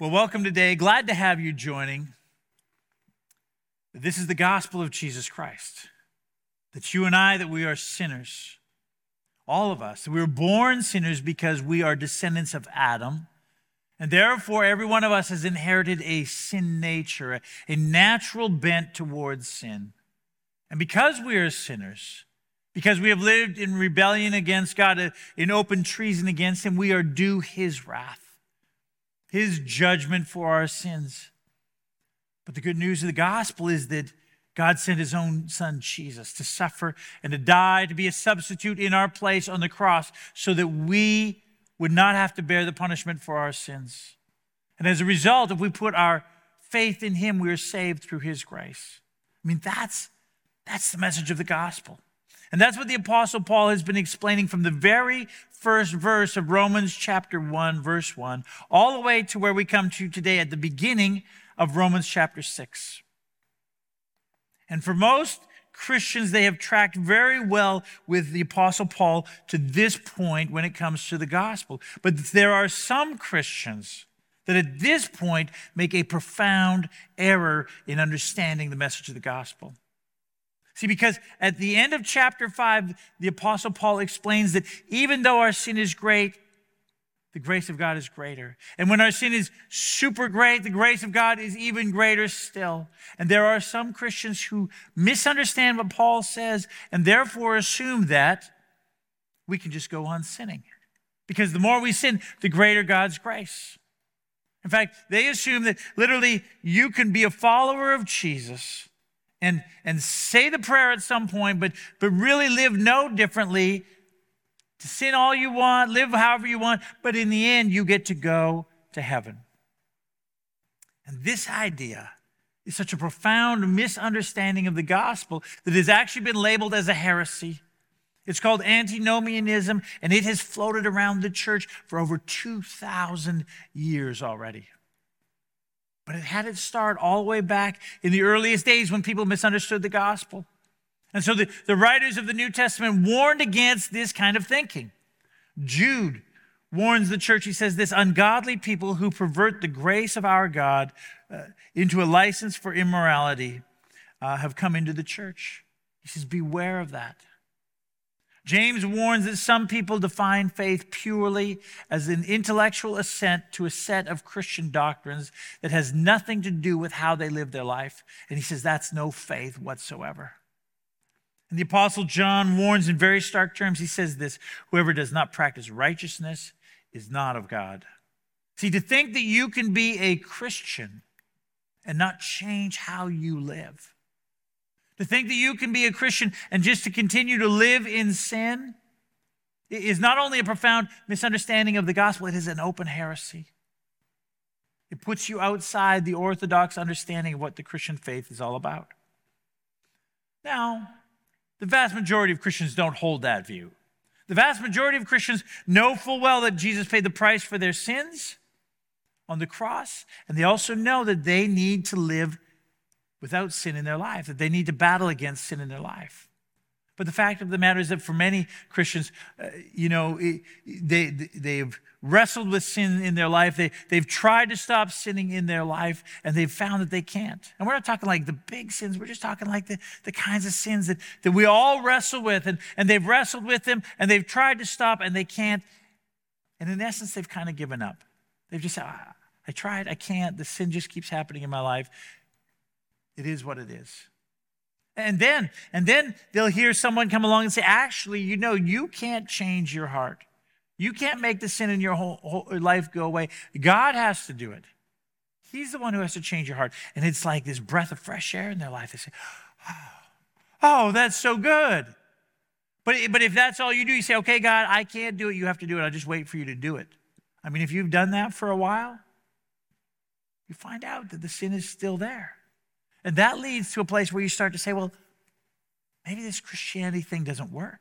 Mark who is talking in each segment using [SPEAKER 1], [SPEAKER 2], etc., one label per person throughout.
[SPEAKER 1] Well, welcome today. Glad to have you joining. This is the gospel of Jesus Christ. That you and I, that we are sinners. All of us. We were born sinners because we are descendants of Adam. And therefore, every one of us has inherited a sin nature, a natural bent towards sin. And because we are sinners, because we have lived in rebellion against God, uh, in open treason against Him, we are due His wrath his judgment for our sins. But the good news of the gospel is that God sent his own son, Jesus, to suffer and to die, to be a substitute in our place on the cross, so that we would not have to bear the punishment for our sins. And as a result, if we put our faith in him, we are saved through his grace. I mean, that's, that's the message of the gospel. And that's what the Apostle Paul has been explaining from the very first verse of Romans chapter 1, verse 1, all the way to where we come to today at the beginning of Romans chapter 6. And for most Christians, they have tracked very well with the Apostle Paul to this point when it comes to the gospel. But there are some Christians that at this point make a profound error in understanding the message of the gospel. See, because at the end of chapter 5, the Apostle Paul explains that even though our sin is great, the grace of God is greater. And when our sin is super great, the grace of God is even greater still. And there are some Christians who misunderstand what Paul says and therefore assume that we can just go on sinning. Because the more we sin, the greater God's grace. In fact, they assume that literally you can be a follower of Jesus and, and say the prayer at some point, but, but really live no differently. To sin all you want, live however you want, but in the end, you get to go to heaven. And this idea is such a profound misunderstanding of the gospel that has actually been labeled as a heresy. It's called antinomianism, and it has floated around the church for over 2,000 years already. But it had its start all the way back in the earliest days when people misunderstood the gospel. And so the, the writers of the New Testament warned against this kind of thinking. Jude warns the church, he says, this ungodly people who pervert the grace of our God uh, into a license for immorality uh, have come into the church. He says, beware of that. James warns that some people define faith purely as an intellectual assent to a set of Christian doctrines that has nothing to do with how they live their life. And he says that's no faith whatsoever. And the Apostle John warns in very stark terms. He says this whoever does not practice righteousness is not of God. See, to think that you can be a Christian and not change how you live to think that you can be a Christian and just to continue to live in sin is not only a profound misunderstanding of the gospel, it is an open heresy. It puts you outside the orthodox understanding of what the Christian faith is all about. Now, the vast majority of Christians don't hold that view. The vast majority of Christians know full well that Jesus paid the price for their sins on the cross, and they also know that they need to live without sin in their life, that they need to battle against sin in their life. But the fact of the matter is that for many Christians, uh, you know, they, they've wrestled with sin in their life. They, they've tried to stop sinning in their life, and they've found that they can't. And we're not talking like the big sins. We're just talking like the, the kinds of sins that, that we all wrestle with. And, and they've wrestled with them, and they've tried to stop, and they can't. And in essence, they've kind of given up. They've just said, I, I tried, I can't. The sin just keeps happening in my life. It is what it is. And then, and then they'll hear someone come along and say, actually, you know, you can't change your heart. You can't make the sin in your whole, whole life go away. God has to do it. He's the one who has to change your heart. And it's like this breath of fresh air in their life. They say, oh, oh that's so good. But, but if that's all you do, you say, okay, God, I can't do it. You have to do it. I'll just wait for you to do it. I mean, if you've done that for a while, you find out that the sin is still there. And that leads to a place where you start to say, well, maybe this Christianity thing doesn't work.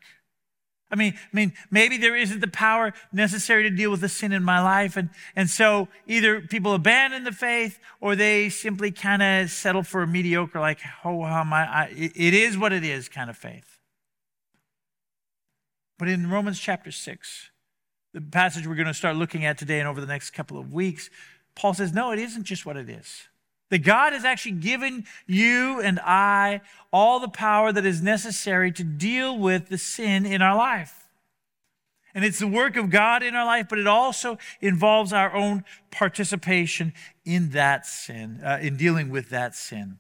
[SPEAKER 1] I mean, I mean, maybe there isn't the power necessary to deal with the sin in my life. And, and so either people abandon the faith or they simply kind of settle for a mediocre, like, oh, how I, I, it is what it is kind of faith. But in Romans chapter 6, the passage we're going to start looking at today and over the next couple of weeks, Paul says, no, it isn't just what it is. That God has actually given you and I all the power that is necessary to deal with the sin in our life. And it's the work of God in our life, but it also involves our own participation in that sin, uh, in dealing with that sin.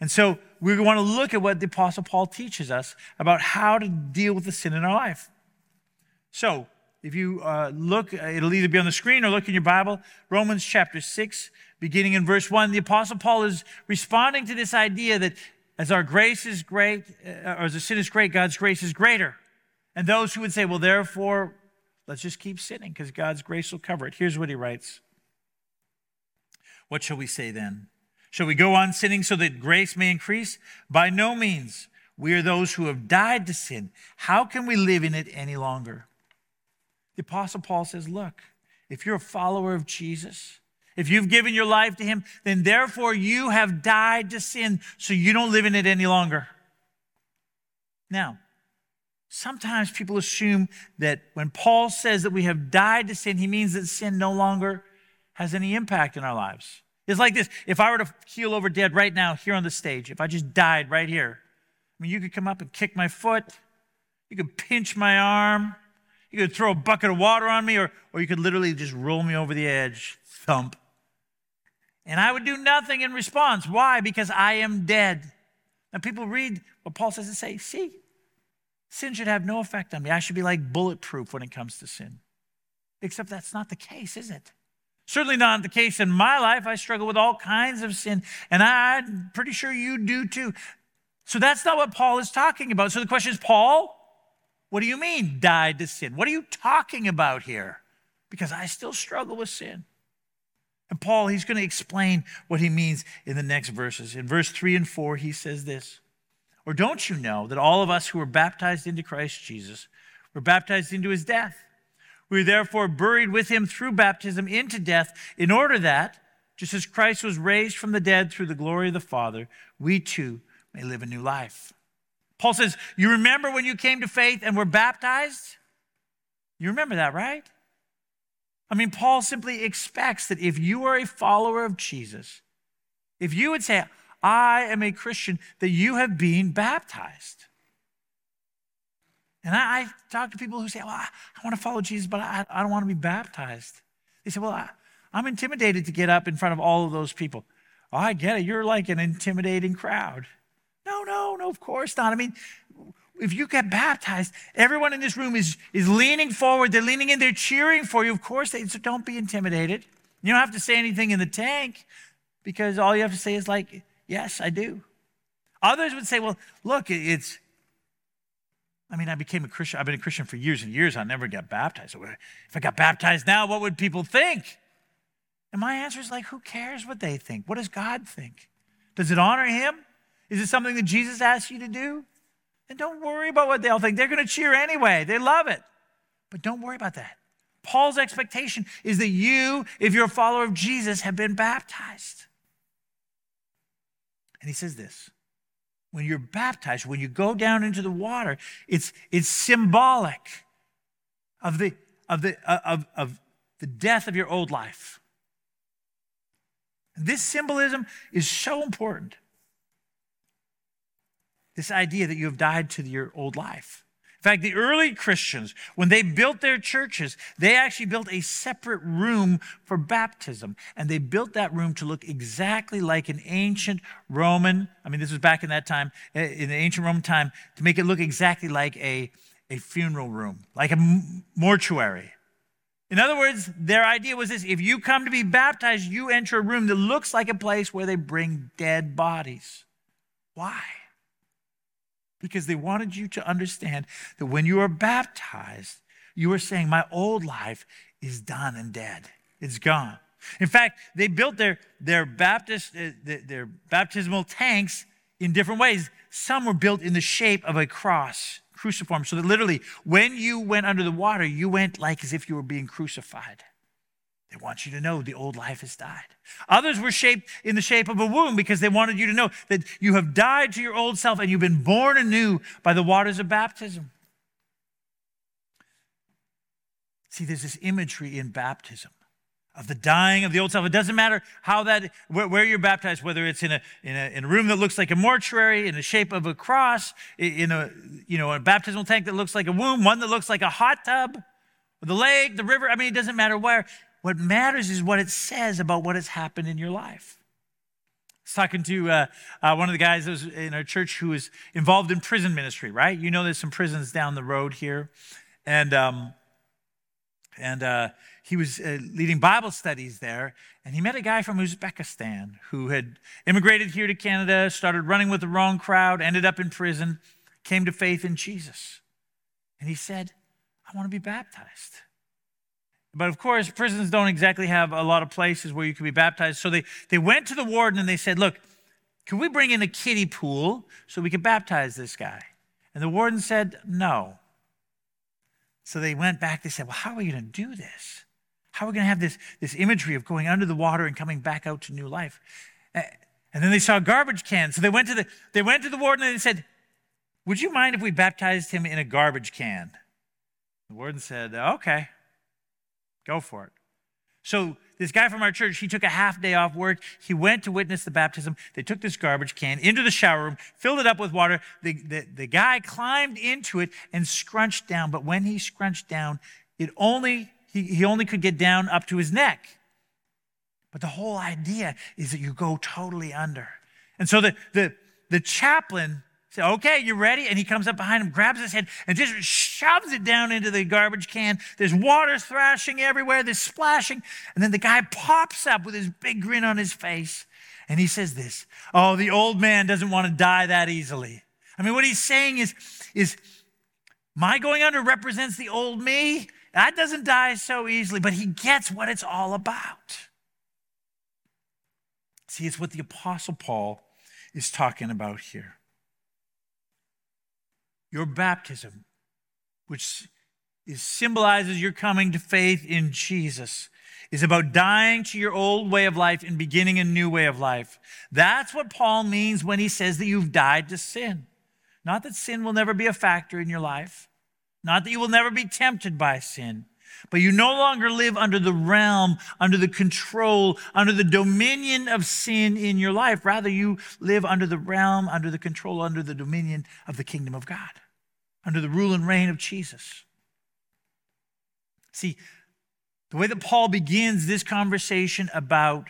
[SPEAKER 1] And so we want to look at what the Apostle Paul teaches us about how to deal with the sin in our life. So, if you uh, look, uh, it'll either be on the screen or look in your Bible, Romans chapter 6, beginning in verse 1. The Apostle Paul is responding to this idea that as our grace is great, uh, or as the sin is great, God's grace is greater. And those who would say, well, therefore, let's just keep sinning because God's grace will cover it. Here's what he writes What shall we say then? Shall we go on sinning so that grace may increase? By no means. We are those who have died to sin. How can we live in it any longer? The Apostle Paul says, Look, if you're a follower of Jesus, if you've given your life to him, then therefore you have died to sin so you don't live in it any longer. Now, sometimes people assume that when Paul says that we have died to sin, he means that sin no longer has any impact in our lives. It's like this if I were to keel over dead right now here on the stage, if I just died right here, I mean, you could come up and kick my foot, you could pinch my arm, you could throw a bucket of water on me, or, or you could literally just roll me over the edge, thump. And I would do nothing in response. Why? Because I am dead. And people read what Paul says and say, see, sin should have no effect on me. I should be like bulletproof when it comes to sin. Except that's not the case, is it? Certainly not the case in my life. I struggle with all kinds of sin, and I'm pretty sure you do too. So that's not what Paul is talking about. So the question is, Paul, what do you mean died to sin? What are you talking about here? Because I still struggle with sin. And Paul, he's going to explain what he means in the next verses. In verse 3 and 4, he says this Or don't you know that all of us who were baptized into Christ Jesus were baptized into his death? We were therefore buried with him through baptism into death, in order that, just as Christ was raised from the dead through the glory of the Father, we too may live a new life. Paul says, You remember when you came to faith and were baptized? You remember that, right? I mean, Paul simply expects that if you are a follower of Jesus, if you would say, I am a Christian, that you have been baptized. And I, I talk to people who say, Well, I, I want to follow Jesus, but I, I don't want to be baptized. They say, Well, I, I'm intimidated to get up in front of all of those people. Oh, I get it. You're like an intimidating crowd. No, no, no, of course not. I mean, if you get baptized, everyone in this room is, is leaning forward. They're leaning in. They're cheering for you. Of course, they, so don't be intimidated. You don't have to say anything in the tank because all you have to say is like, yes, I do. Others would say, well, look, it's, I mean, I became a Christian. I've been a Christian for years and years. I never got baptized. If I got baptized now, what would people think? And my answer is like, who cares what they think? What does God think? Does it honor Him? Is it something that Jesus asked you to do? And don't worry about what they'll think. They're going to cheer anyway. They love it. But don't worry about that. Paul's expectation is that you, if you're a follower of Jesus, have been baptized. And he says this when you're baptized, when you go down into the water, it's, it's symbolic of the, of, the, uh, of, of the death of your old life. This symbolism is so important. This idea that you have died to your old life. In fact, the early Christians, when they built their churches, they actually built a separate room for baptism. And they built that room to look exactly like an ancient Roman, I mean, this was back in that time, eh, in the ancient Roman time, to make it look exactly like a, a funeral room, like a mortuary. In other words, their idea was this if you come to be baptized, you enter a room that looks like a place where they bring dead bodies. Why? Because they wanted you to understand that when you are baptized, you are saying, My old life is done and dead, it's gone. In fact, they built their, their, Baptist, uh, their baptismal tanks in different ways. Some were built in the shape of a cross, cruciform, so that literally when you went under the water, you went like as if you were being crucified. They want you to know the old life has died. Others were shaped in the shape of a womb because they wanted you to know that you have died to your old self and you've been born anew by the waters of baptism. See, there's this imagery in baptism of the dying of the old self. It doesn't matter how that, where, where, you're baptized, whether it's in a, in a, in a room that looks like a mortuary, in the shape of a cross, in a, you know, a baptismal tank that looks like a womb, one that looks like a hot tub, the lake, the river. I mean, it doesn't matter where. What matters is what it says about what has happened in your life. I was talking to uh, uh, one of the guys that was in our church who was involved in prison ministry, right? You know, there's some prisons down the road here. And, um, and uh, he was uh, leading Bible studies there, and he met a guy from Uzbekistan who had immigrated here to Canada, started running with the wrong crowd, ended up in prison, came to faith in Jesus. And he said, I want to be baptized. But of course, prisons don't exactly have a lot of places where you can be baptized. So they, they went to the warden and they said, Look, can we bring in a kiddie pool so we can baptize this guy? And the warden said, No. So they went back. They said, Well, how are we going to do this? How are we going to have this, this imagery of going under the water and coming back out to new life? And then they saw a garbage can. So they went to the, they went to the warden and they said, Would you mind if we baptized him in a garbage can? The warden said, Okay, go for it. So this guy from our church, he took a half day off work. He went to witness the baptism. They took this garbage can into the shower room, filled it up with water. The, the, the guy climbed into it and scrunched down. But when he scrunched down, it only he, he only could get down up to his neck. But the whole idea is that you go totally under. And so the, the, the chaplain said, Okay, you ready? And he comes up behind him, grabs his head, and just shoves it down into the garbage can. There's water thrashing everywhere, there's splashing. And then the guy pops up with his big grin on his face. And he says this Oh, the old man doesn't want to die that easily. I mean, what he's saying is, is my going under represents the old me. That doesn't die so easily, but he gets what it's all about. See, it's what the Apostle Paul is talking about here. Your baptism, which is, symbolizes your coming to faith in Jesus, is about dying to your old way of life and beginning a new way of life. That's what Paul means when he says that you've died to sin. Not that sin will never be a factor in your life, not that you will never be tempted by sin, but you no longer live under the realm, under the control, under the dominion of sin in your life. Rather, you live under the realm, under the control, under the dominion of the kingdom of God, under the rule and reign of Jesus. See, the way that Paul begins this conversation about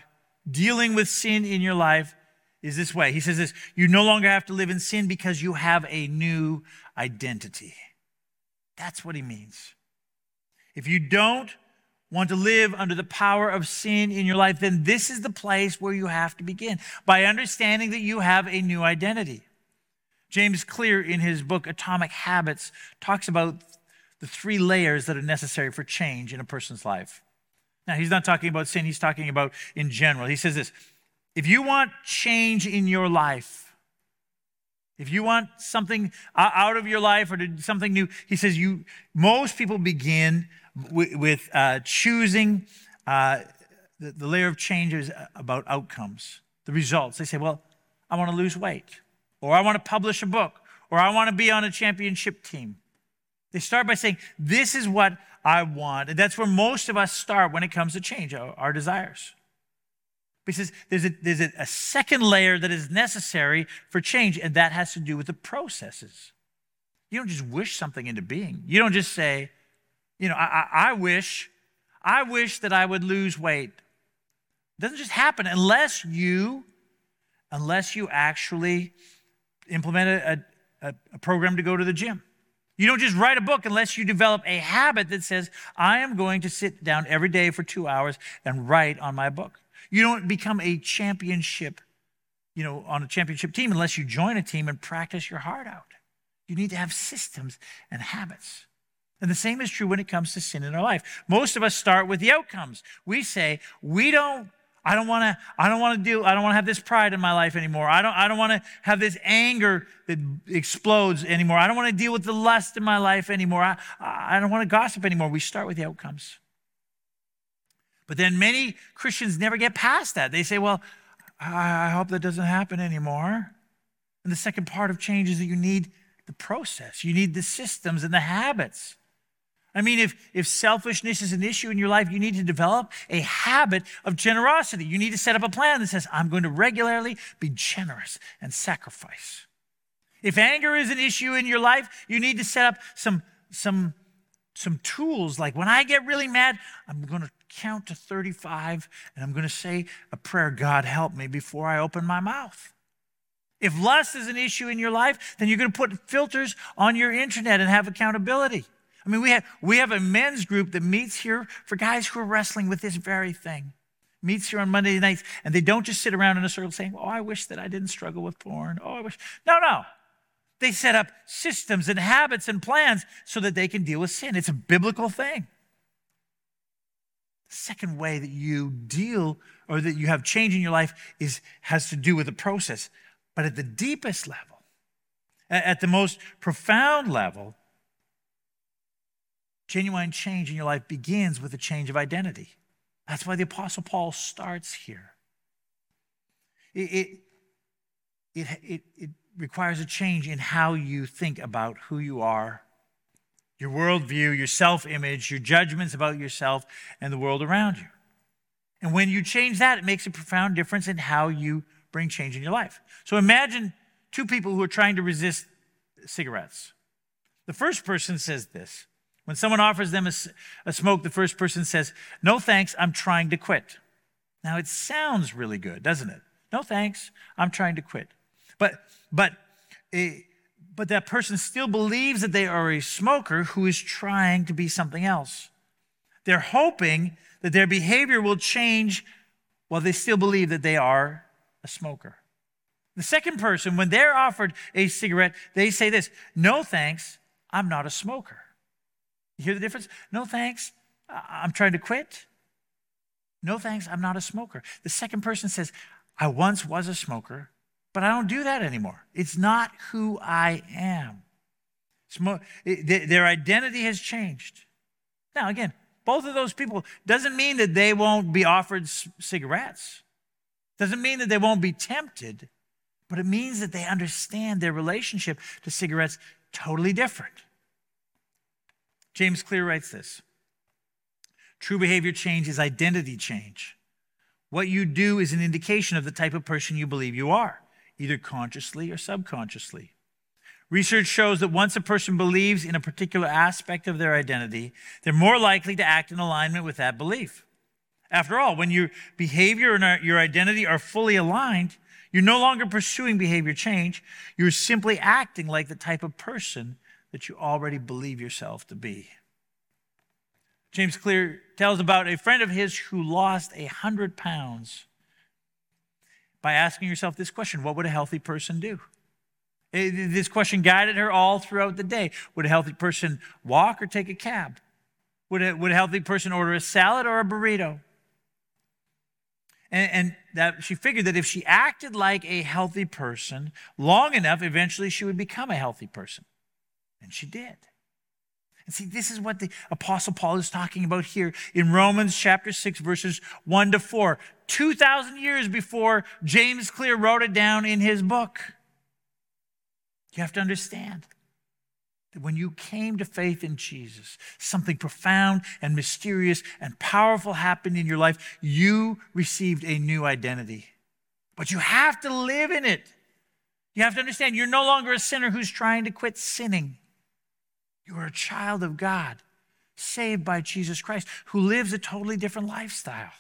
[SPEAKER 1] dealing with sin in your life is this way. He says this You no longer have to live in sin because you have a new identity. That's what he means. If you don't want to live under the power of sin in your life, then this is the place where you have to begin by understanding that you have a new identity. James Clear, in his book Atomic Habits, talks about the three layers that are necessary for change in a person's life. Now, he's not talking about sin, he's talking about in general. He says this if you want change in your life, if you want something out of your life or something new, he says you. Most people begin with, with uh, choosing. Uh, the, the layer of change is about outcomes, the results. They say, "Well, I want to lose weight, or I want to publish a book, or I want to be on a championship team." They start by saying, "This is what I want," and that's where most of us start when it comes to change, our, our desires. Says there's, a, there's a, a second layer that is necessary for change, and that has to do with the processes. You don't just wish something into being. You don't just say, you know, I, I, I wish, I wish that I would lose weight. It doesn't just happen unless you, unless you actually implement a, a, a program to go to the gym. You don't just write a book unless you develop a habit that says, I am going to sit down every day for two hours and write on my book. You don't become a championship, you know, on a championship team unless you join a team and practice your heart out. You need to have systems and habits. And the same is true when it comes to sin in our life. Most of us start with the outcomes. We say, we don't I don't want to I don't want to do I don't want to have this pride in my life anymore. I don't I don't want to have this anger that explodes anymore. I don't want to deal with the lust in my life anymore. I I don't want to gossip anymore. We start with the outcomes. But then many Christians never get past that. They say, well, I hope that doesn't happen anymore. And the second part of change is that you need the process, you need the systems and the habits. I mean, if, if selfishness is an issue in your life, you need to develop a habit of generosity. You need to set up a plan that says, I'm going to regularly be generous and sacrifice. If anger is an issue in your life, you need to set up some, some, some tools like when I get really mad, I'm going to count to 35 and I'm going to say a prayer, God help me, before I open my mouth. If lust is an issue in your life, then you're going to put filters on your internet and have accountability. I mean, we have, we have a men's group that meets here for guys who are wrestling with this very thing. Meets here on Monday nights, and they don't just sit around in a circle saying, Oh, I wish that I didn't struggle with porn. Oh, I wish. No, no. They set up systems and habits and plans so that they can deal with sin. It's a biblical thing. The second way that you deal or that you have change in your life is has to do with the process. But at the deepest level, at the most profound level, Genuine change in your life begins with a change of identity. That's why the Apostle Paul starts here. It, it, it, it, requires a change in how you think about who you are, your worldview, your self image, your judgments about yourself and the world around you. And when you change that, it makes a profound difference in how you bring change in your life. So imagine two people who are trying to resist cigarettes. The first person says this when someone offers them a, a, smoke, the first person says, No thanks, I'm trying to quit. Now it sounds really good, doesn't it? No thanks, I'm trying to quit. But, but, uh, but that person still believes that they are a smoker who is trying to be something else. They're hoping that their behavior will change while they still believe that they are a smoker. The second person, when they're offered a cigarette, they say this No thanks, I'm not a smoker. You hear the difference? No thanks, I'm trying to quit. No thanks, I'm not a smoker. The second person says, I once was a smoker, but I don't do that anymore. It's not who I am. Their identity has changed. Now, again, both of those people doesn't mean that they won't be offered cigarettes. Doesn't mean that they won't be tempted, but it means that they understand their relationship to cigarettes totally different. James Clear writes this True behavior change is identity change. What you do is an indication of the type of person you believe you are, either consciously or subconsciously. Research shows that once a person believes in a particular aspect of their identity, they're more likely to act in alignment with that belief. After all, when your behavior and your identity are fully aligned, you're no longer pursuing behavior change. You're simply acting like the type of person that you already believe yourself to be. James Clear tells about a friend of his who lost a hundred pounds by asking yourself this question What would a healthy person do? Eh, this question guided her all throughout the day. Would a healthy person walk or take a cab? Would a, would a healthy person order a salad or a burrito? And, and that she figured that if she acted like a healthy person long enough, eventually she would become a healthy person. And she did. And see, this is what the Apostle Paul is talking about here in Romans chapter 6, verses 1 to 4. 2,000 years before James Clear wrote it down in his book. You have to understand that when you came to faith in Jesus, something profound and mysterious and powerful happened in your life. You received a new identity. But you have to live in it. You have to understand you're no longer a sinner who's trying to quit sinning. You are a child of God, saved by Jesus Christ, who lives a totally different lifestyle.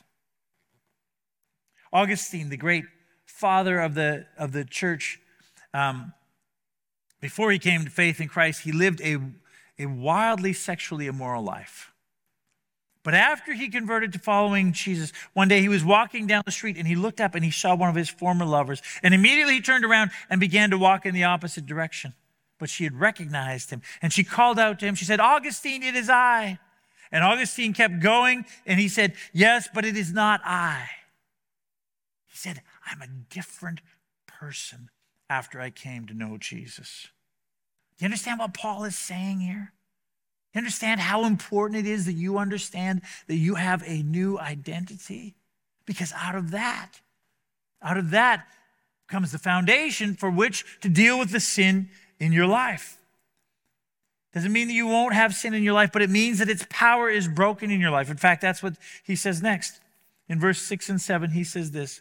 [SPEAKER 1] Augustine, the great father of the, of the church, um, before he came to faith in Christ, he lived a, a wildly sexually immoral life. But after he converted to following Jesus, one day he was walking down the street and he looked up and he saw one of his former lovers. And immediately he turned around and began to walk in the opposite direction but she had recognized him. And she called out to him. She said, Augustine, it is I. And Augustine kept going, and he said, Yes, but it is not I. He said, I'm a different person after I came to know Jesus. Do you understand what Paul is saying here? You understand how important it is that you understand that you have a new identity? Because out of that, out of that comes the foundation for which to deal with the sin in your life. Doesn't mean that you won't have sin in your life, but it means that its power is broken in your life. In fact, that's what he says next. In verse 6 and 7, he says this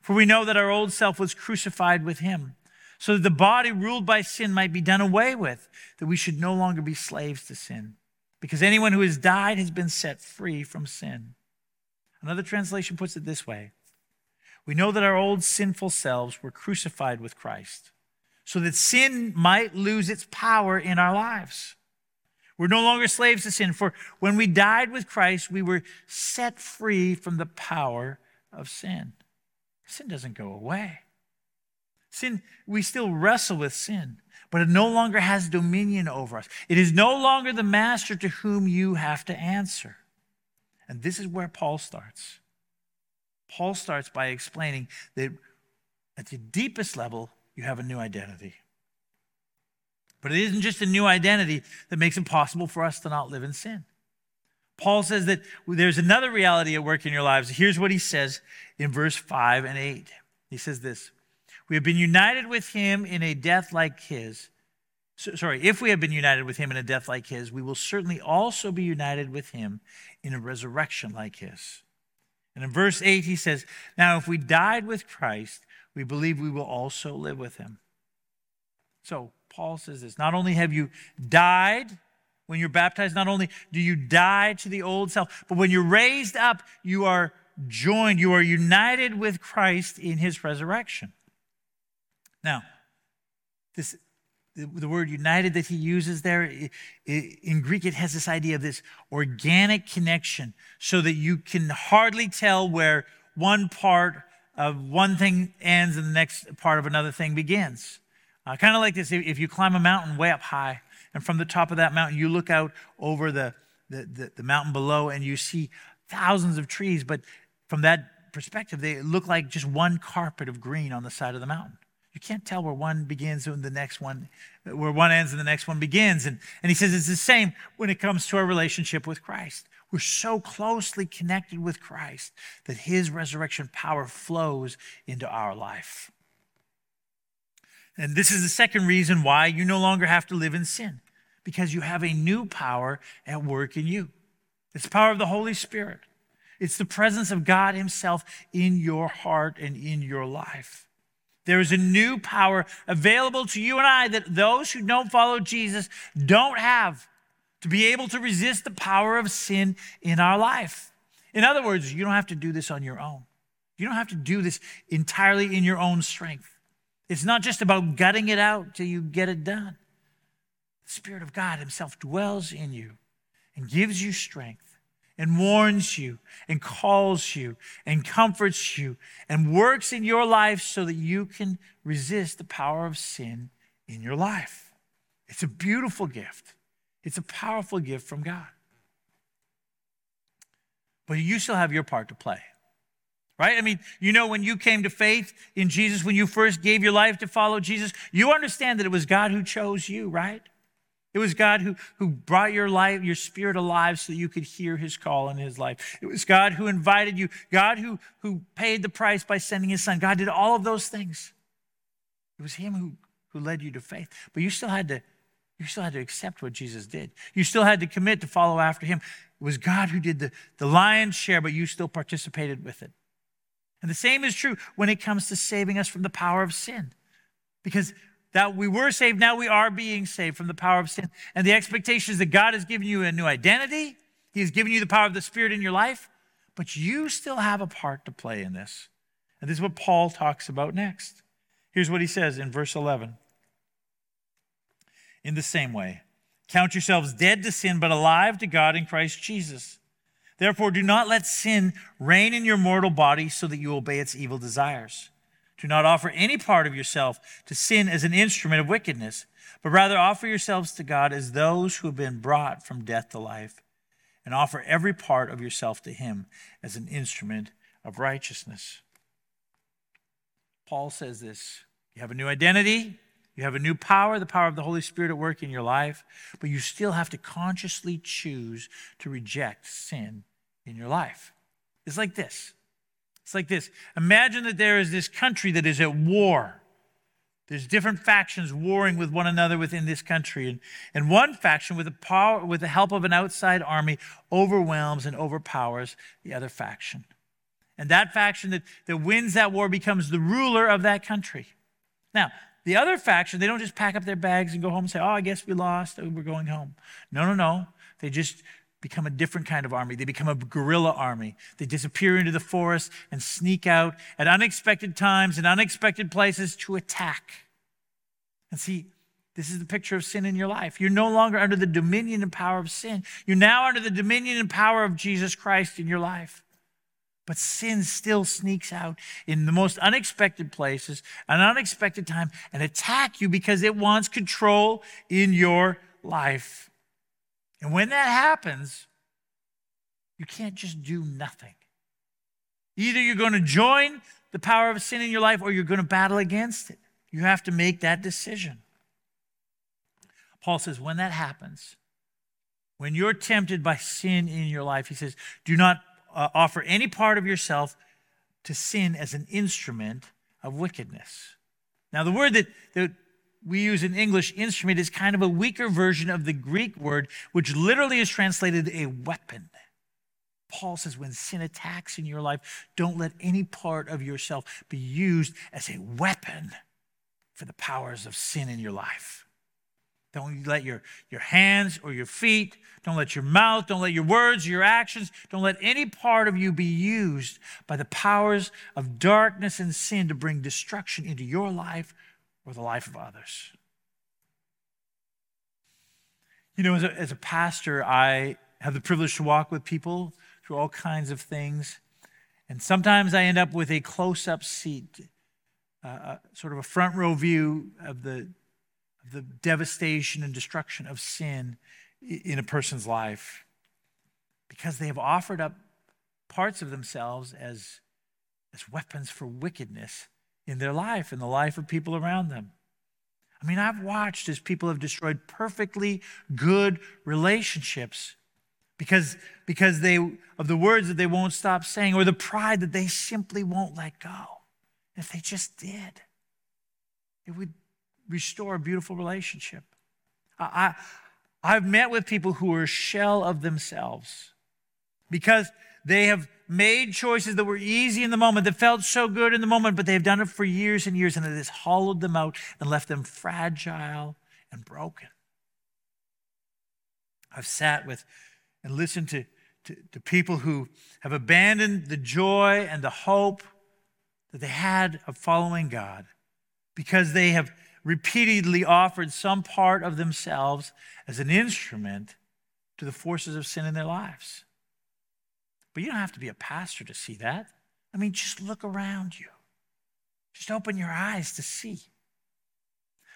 [SPEAKER 1] For we know that our old self was crucified with him, so that the body ruled by sin might be done away with, that we should no longer be slaves to sin. Because anyone who has died has been set free from sin. Another translation puts it this way We know that our old sinful selves were crucified with Christ so that sin might lose its power in our lives. We're no longer slaves to sin, for when we died with Christ, we were set free from the power of sin. Sin doesn't go away. Sin, we still wrestle with sin, but it no longer has dominion over us. It is no longer the master to whom you have to answer. And this is where Paul starts. Paul starts by explaining that at the deepest level, you have a new identity. But it isn't just a new identity that makes it possible for us to not live in sin. Paul says that there's another reality at work in your lives. Here's what he says in verse 5 and 8. He says this We have been united with him in a death like his. So, sorry, if we have been united with him in a death like his, we will certainly also be united with him in a resurrection like his. And in verse 8, he says, Now, if we died with Christ, we believe we will also live with him. So, Paul says this not only have you died when you're baptized, not only do you die to the old self, but when you're raised up, you are joined, you are united with Christ in his resurrection. Now, this the, word united that he uses there in Greek, it has this idea of this organic connection so that you can hardly tell where one part of one thing ends and the next part of another thing begins. Uh, kind of like this if you climb a mountain way up high, and from the top of that mountain, you look out over the, the, the, the mountain below and you see thousands of trees, but from that perspective, they look like just one carpet of green on the side of the mountain. You can't tell where one begins and the next one, where one ends and the next one begins. And, and he says it's the same when it comes to our relationship with Christ. We're so closely connected with Christ that his resurrection power flows into our life. And this is the second reason why you no longer have to live in sin, because you have a new power at work in you. It's the power of the Holy Spirit. It's the presence of God Himself in your heart and in your life. There is a new power available to you and I that those who don't follow Jesus don't have to be able to resist the power of sin in our life. In other words, you don't have to do this on your own. You don't have to do this entirely in your own strength. It's not just about gutting it out till you get it done. The Spirit of God Himself dwells in you and gives you strength and warns you and calls you and comforts you and works in your life so that you can resist the power of sin in your life. It's a beautiful gift. It's a powerful gift from God. But you still have your part to play. Right? I mean, you know, when you came to faith in Jesus, when you first gave your life to follow Jesus, you understand that it was God who chose you, right? It was God who, who brought your life, your spirit alive so that you could hear his call in his life. It was God who invited you, God who, who paid the price by sending his son. God did all of those things. It was him who, who led you to faith. But you still had to you still had to accept what Jesus did. You still had to commit to follow after him. It was God who did the, the lion's share, but you still participated with it. And the same is true when it comes to saving us from the power of sin. Because that we were saved, now we are being saved from the power of sin. And the expectation is that God has given you a new identity, He has given you the power of the Spirit in your life, but you still have a part to play in this. And this is what Paul talks about next. Here's what he says in verse 11 in the same way. Count yourselves dead to sin, but alive to God in Christ Jesus. Therefore, do not let sin reign in your mortal body so that you obey its evil desires. Do not offer any part of yourself to sin as an instrument of wickedness, but rather offer yourselves to God as those who have been brought from death to life, and offer every part of yourself to Him as an instrument of righteousness. Paul says this You have a new identity, you have a new power, the power of the Holy Spirit at work in your life, but you still have to consciously choose to reject sin in your life. It's like this. It's like this. Imagine that there is this country that is at war. There's different factions warring with one another within this country. And, and one faction, with the, power, with the help of an outside army, overwhelms and overpowers the other faction. And that faction that, that wins that war becomes the ruler of that country. Now, the other faction, they don't just pack up their bags and go home and say, oh, I guess we lost, oh, we're going home. No, no, no. They just become a different kind of army. They become a guerrilla army. They disappear into the forest and sneak out at unexpected times and unexpected places to attack. And see, this is the picture of sin in your life. You're no longer under the dominion and power of sin. You're now under the dominion and power of Jesus Christ in your life. But sin still sneaks out in the most unexpected places, an unexpected time, and attack you because it wants control in your life. And when that happens, you can't just do nothing. Either you're going to join the power of sin in your life or you're going to battle against it. You have to make that decision. Paul says, when that happens, when you're tempted by sin in your life, he says, do not uh, offer any part of yourself to sin as an instrument of wickedness. Now, the word that, that we use in English, instrument, is kind of a weaker version of the Greek word, which literally is translated a weapon. Paul says, when sin attacks in your life, don't let any part of yourself be used as a weapon for the powers of sin in your life. Don't let your, your hands or your feet, don't let your mouth, don't let your words, your actions, don't let any part of you be used by the powers of darkness and sin to bring destruction into your life or the life of others. You know, as a, as a pastor, I have the privilege to walk with people through all kinds of things. And sometimes I end up with a close up seat, uh, uh, sort of a front row view of the, of the devastation and destruction of sin in a person's life because they have offered up parts of themselves as, as weapons for wickedness in their life and the life of people around them. I mean, I've watched as people have destroyed perfectly good relationships because, because they, of the words that they won't stop saying or the pride that they simply won't let go. If they just did, it would restore a beautiful relationship. I, I, I've met with people who are a shell of themselves because they have made choices that were easy in the moment, that felt so good in the moment, but they've done it for years and years, and it has hollowed them out and left them fragile and broken. I've sat with and listened to, to, to people who have abandoned the joy and the hope that they had of following God because they have repeatedly offered some part of themselves as an instrument to the forces of sin in their lives. But you don't have to be a pastor to see that. I mean, just look around you. Just open your eyes to see.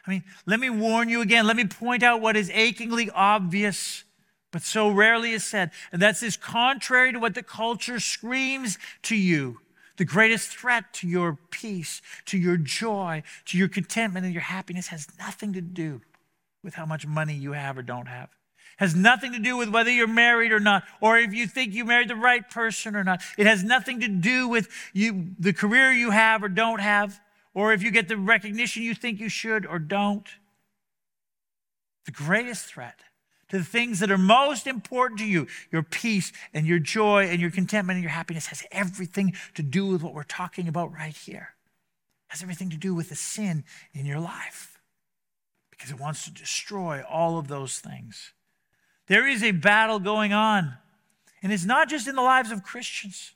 [SPEAKER 1] I mean, let me warn you again. Let me point out what is achingly obvious, but so rarely is said. And that's this contrary to what the culture screams to you. The greatest threat to your peace, to your joy, to your contentment, and your happiness has nothing to do with how much money you have or don't have has nothing to do with whether you're married or not, or if you think you married the right person or not. It has nothing to do with you, the career you have or don't have, or if you get the recognition you think you should or don't. The greatest threat to the things that are most important to you, your peace and your joy and your contentment and your happiness, has everything to do with what we're talking about right here. It has everything to do with the sin in your life because it wants to destroy all of those things. There is a battle going on. And it's not just in the lives of Christians.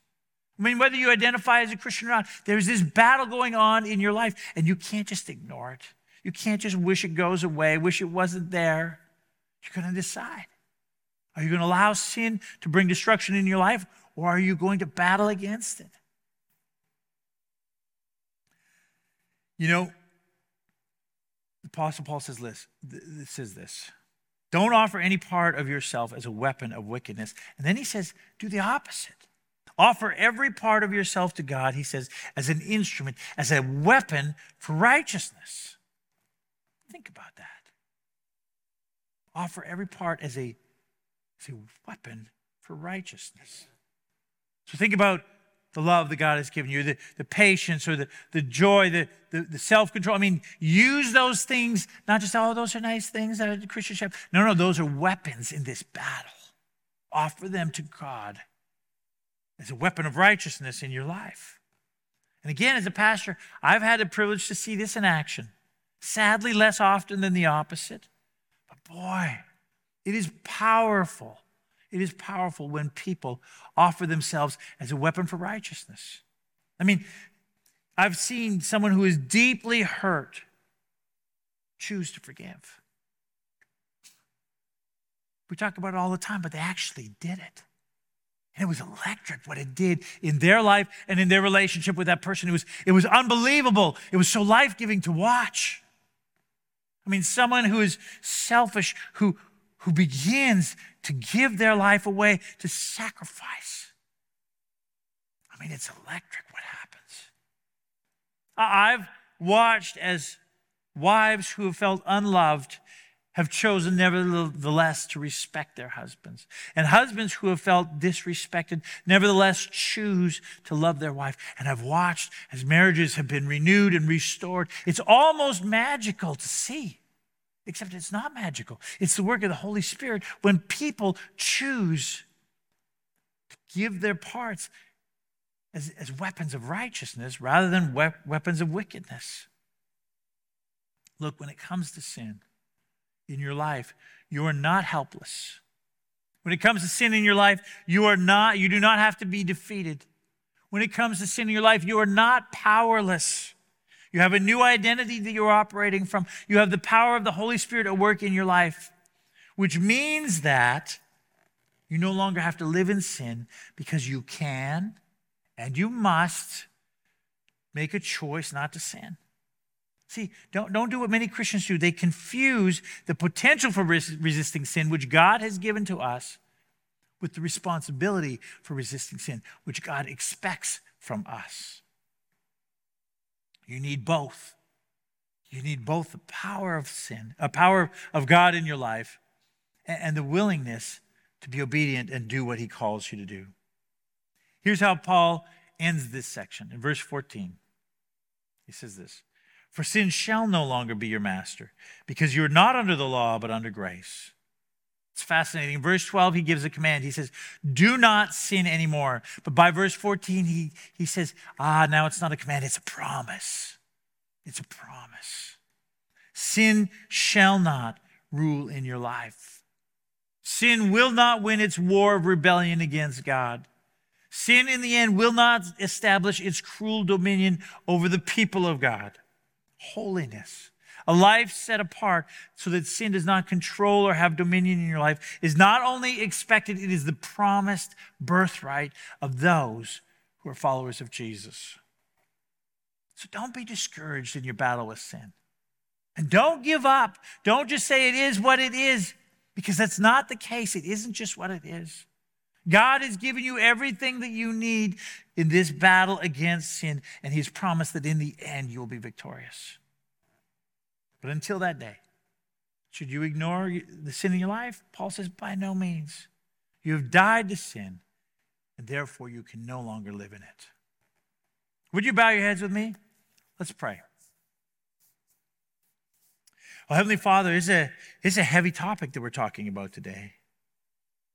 [SPEAKER 1] I mean, whether you identify as a Christian or not, there's this battle going on in your life, and you can't just ignore it. You can't just wish it goes away, wish it wasn't there. You're going to decide. Are you going to allow sin to bring destruction in your life, or are you going to battle against it? You know, the Apostle Paul says this, says this don't offer any part of yourself as a weapon of wickedness. And then he says, do the opposite. Offer every part of yourself to God, he says, as an instrument, as a weapon for righteousness. Think about that. Offer every part as a, as a weapon for righteousness. So think about the love that God has given you, the, the patience or the, the joy, the, the, the self control. I mean, use those things, not just, oh, those are nice things that a Christian should have. No, no, those are weapons in this battle. Offer them to God as a weapon of righteousness in your life. And again, as a pastor, I've had the privilege to see this in action. Sadly, less often than the opposite. But boy, it is powerful it is powerful when people offer themselves as a weapon for righteousness. I mean, I've seen someone who is deeply hurt choose to forgive. We talk about it all the time, but they actually did it. And it was electric what it did in their life and in their relationship with that person. It was, it was unbelievable. It was so life giving to watch. I mean, someone who is selfish, who, who begins to give their life away to sacrifice. I mean, it's electric what happens. I've watched as wives who have felt unloved have chosen nevertheless to respect their husbands. And husbands who have felt disrespected nevertheless choose to love their wife. And I've watched as marriages have been renewed and restored. It's almost magical to see. Except it's not magical. It's the work of the Holy Spirit when people choose to give their parts as, as weapons of righteousness rather than we- weapons of wickedness. Look, when it comes to sin in your life, you are not helpless. When it comes to sin in your life, you are not, you do not have to be defeated. When it comes to sin in your life, you are not powerless. You have a new identity that you're operating from. You have the power of the Holy Spirit at work in your life, which means that you no longer have to live in sin because you can and you must make a choice not to sin. See, don't, don't do what many Christians do. They confuse the potential for res- resisting sin, which God has given to us, with the responsibility for resisting sin, which God expects from us. You need both. You need both the power of sin, a power of God in your life, and the willingness to be obedient and do what he calls you to do. Here's how Paul ends this section in verse 14. He says this For sin shall no longer be your master, because you are not under the law, but under grace. It's fascinating. verse 12, he gives a command. He says, Do not sin anymore. But by verse 14, he, he says, Ah, now it's not a command, it's a promise. It's a promise. Sin shall not rule in your life. Sin will not win its war of rebellion against God. Sin, in the end, will not establish its cruel dominion over the people of God. Holiness a life set apart so that sin does not control or have dominion in your life is not only expected, it is the promised birthright of those who are followers of Jesus. So don't be discouraged in your battle with sin. And don't give up. Don't just say it is what it is, because that's not the case. It isn't just what it is. God has given you everything that you need in this battle against sin, and He's promised that in the end you will be victorious. But until that day, should you ignore the sin in your life? Paul says, by no means. You have died to sin, and therefore you can no longer live in it. Would you bow your heads with me? Let's pray. Well, Heavenly Father, it's a, it's a heavy topic that we're talking about today.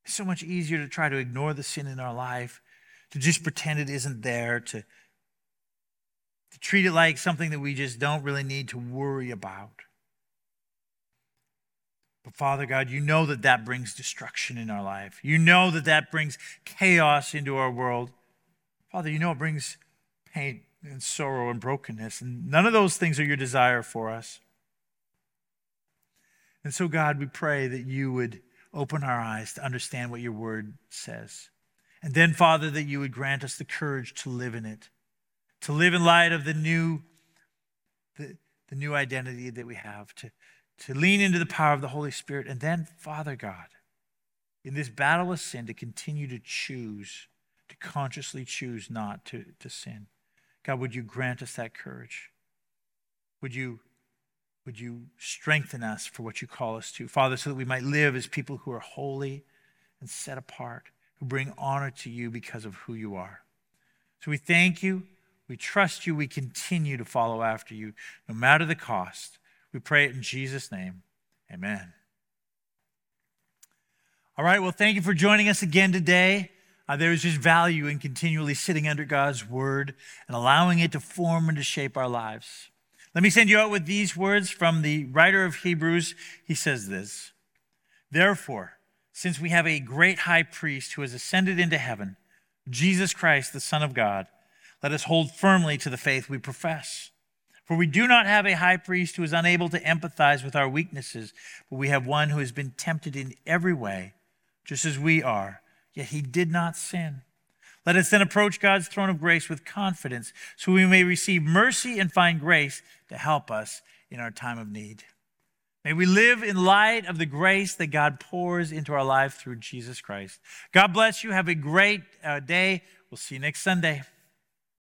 [SPEAKER 1] It's so much easier to try to ignore the sin in our life, to just pretend it isn't there, to to treat it like something that we just don't really need to worry about. But Father God, you know that that brings destruction in our life. You know that that brings chaos into our world. Father, you know it brings pain and sorrow and brokenness, and none of those things are your desire for us. And so, God, we pray that you would open our eyes to understand what your word says. And then, Father, that you would grant us the courage to live in it to live in light of the new, the, the new identity that we have, to, to lean into the power of the Holy Spirit, and then, Father God, in this battle with sin, to continue to choose, to consciously choose not to, to sin. God, would you grant us that courage? Would you, would you strengthen us for what you call us to? Father, so that we might live as people who are holy and set apart, who bring honor to you because of who you are. So we thank you. We trust you. We continue to follow after you, no matter the cost. We pray it in Jesus' name. Amen. All right, well, thank you for joining us again today. Uh, there is just value in continually sitting under God's word and allowing it to form and to shape our lives. Let me send you out with these words from the writer of Hebrews. He says this Therefore, since we have a great high priest who has ascended into heaven, Jesus Christ, the Son of God, let us hold firmly to the faith we profess. For we do not have a high priest who is unable to empathize with our weaknesses, but we have one who has been tempted in every way just as we are, yet he did not sin. Let us then approach God's throne of grace with confidence so we may receive mercy and find grace to help us in our time of need. May we live in light of the grace that God pours into our life through Jesus Christ. God bless you. Have a great uh, day. We'll see you next Sunday.